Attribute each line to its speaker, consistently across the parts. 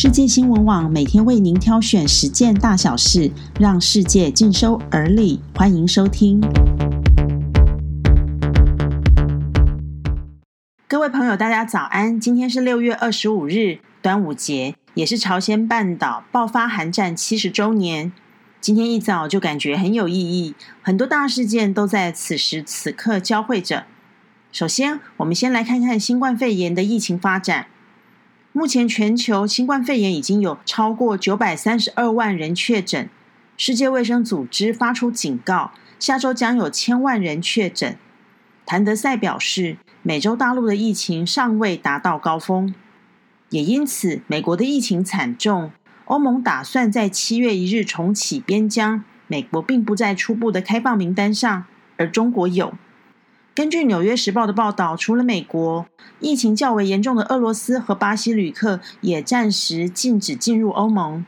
Speaker 1: 世界新闻网每天为您挑选十件大小事，让世界尽收耳里。欢迎收听。各位朋友，大家早安！今天是六月二十五日，端午节，也是朝鲜半岛爆发韩战七十周年。今天一早就感觉很有意义，很多大事件都在此时此刻交汇着。首先，我们先来看看新冠肺炎的疫情发展。目前全球新冠肺炎已经有超过九百三十二万人确诊，世界卫生组织发出警告，下周将有千万人确诊。谭德赛表示，美洲大陆的疫情尚未达到高峰，也因此美国的疫情惨重。欧盟打算在七月一日重启边疆，美国并不在初步的开放名单上，而中国有。根据《纽约时报》的报道，除了美国，疫情较为严重的俄罗斯和巴西旅客也暂时禁止进入欧盟。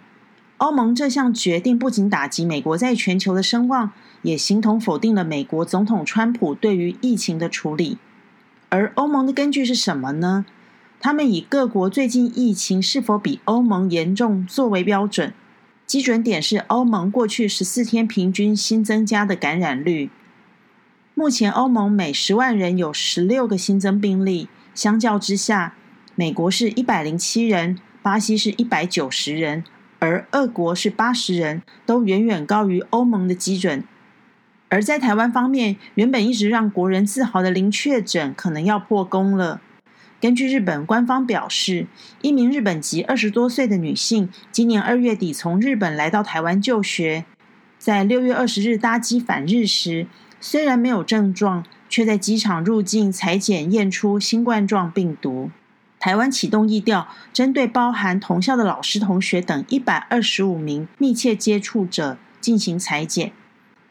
Speaker 1: 欧盟这项决定不仅打击美国在全球的声望，也形同否定了美国总统川普对于疫情的处理。而欧盟的根据是什么呢？他们以各国最近疫情是否比欧盟严重作为标准，基准点是欧盟过去十四天平均新增加的感染率。目前，欧盟每十万人有十六个新增病例。相较之下，美国是一百零七人，巴西是一百九十人，而俄国是八十人，都远远高于欧盟的基准。而在台湾方面，原本一直让国人自豪的零确诊，可能要破功了。根据日本官方表示，一名日本籍二十多岁的女性，今年二月底从日本来到台湾就学，在六月二十日搭机返日时。虽然没有症状，却在机场入境裁检验出新冠状病毒。台湾启动疫调，针对包含同校的老师、同学等一百二十五名密切接触者进行裁剪。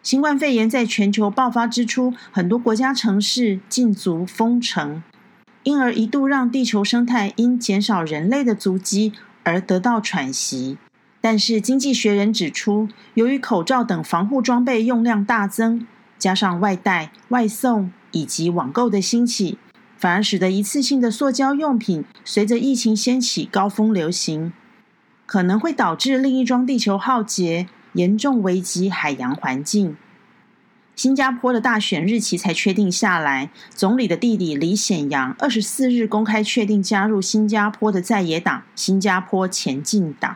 Speaker 1: 新冠肺炎在全球爆发之初，很多国家城市禁足封城，因而一度让地球生态因减少人类的足迹而得到喘息。但是，《经济学人》指出，由于口罩等防护装备用量大增。加上外带、外送以及网购的兴起，反而使得一次性的塑胶用品随着疫情掀起高峰流行，可能会导致另一桩地球浩劫，严重危及海洋环境。新加坡的大选日期才确定下来，总理的弟弟李显阳二十四日公开确定加入新加坡的在野党新加坡前进党。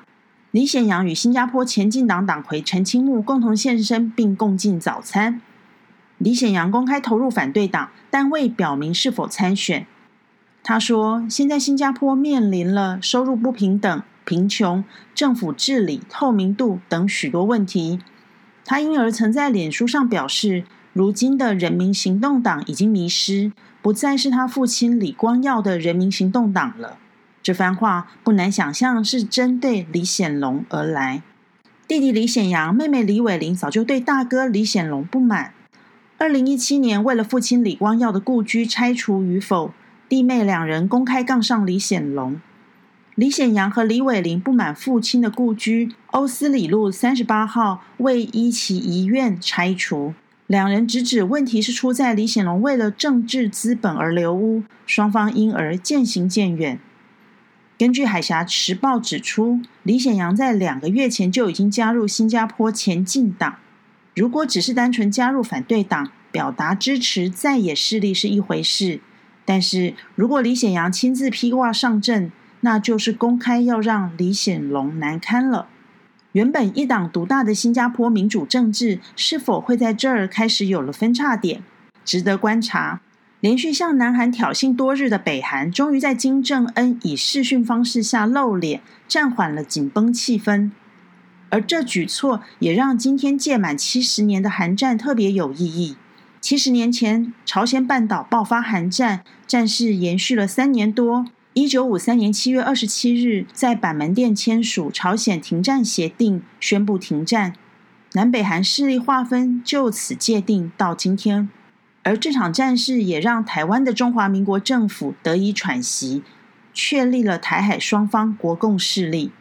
Speaker 1: 李显阳与新加坡前进党党魁陈清木共同现身，并共进早餐。李显阳公开投入反对党，但未表明是否参选。他说：“现在新加坡面临了收入不平等、贫穷、政府治理透明度等许多问题。”他因而曾在脸书上表示：“如今的人民行动党已经迷失，不再是他父亲李光耀的人民行动党了。”这番话不难想象是针对李显龙而来。弟弟李显阳、妹妹李伟玲早就对大哥李显龙不满。二零一七年，为了父亲李光耀的故居拆除与否，弟妹两人公开杠上李显龙。李显阳和李伟林不满父亲的故居欧斯里路三十八号为依其遗愿拆除，两人直指问题是出在李显龙为了政治资本而留屋，双方因而渐行渐远。根据海峡时报指出，李显阳在两个月前就已经加入新加坡前进党。如果只是单纯加入反对党，表达支持在野势力是一回事；但是如果李显阳亲自披挂上阵，那就是公开要让李显龙难堪了。原本一党独大的新加坡民主政治，是否会在这儿开始有了分叉点，值得观察。连续向南韩挑衅多日的北韩，终于在金正恩以视讯方式下露脸，暂缓了紧绷气氛。而这举措也让今天届满七十年的韩战特别有意义。七十年前，朝鲜半岛爆发韩战，战事延续了三年多。一九五三年七月二十七日，在板门店签署朝鲜停战协定，宣布停战，南北韩势力划分就此界定到今天。而这场战事也让台湾的中华民国政府得以喘息，确立了台海双方国共势力。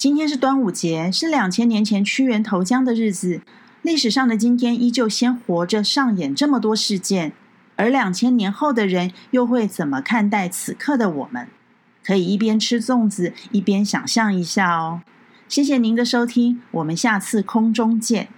Speaker 1: 今天是端午节，是两千年前屈原投江的日子。历史上的今天依旧鲜活着，上演这么多事件。而两千年后的人又会怎么看待此刻的我们？可以一边吃粽子一边想象一下哦。谢谢您的收听，我们下次空中见。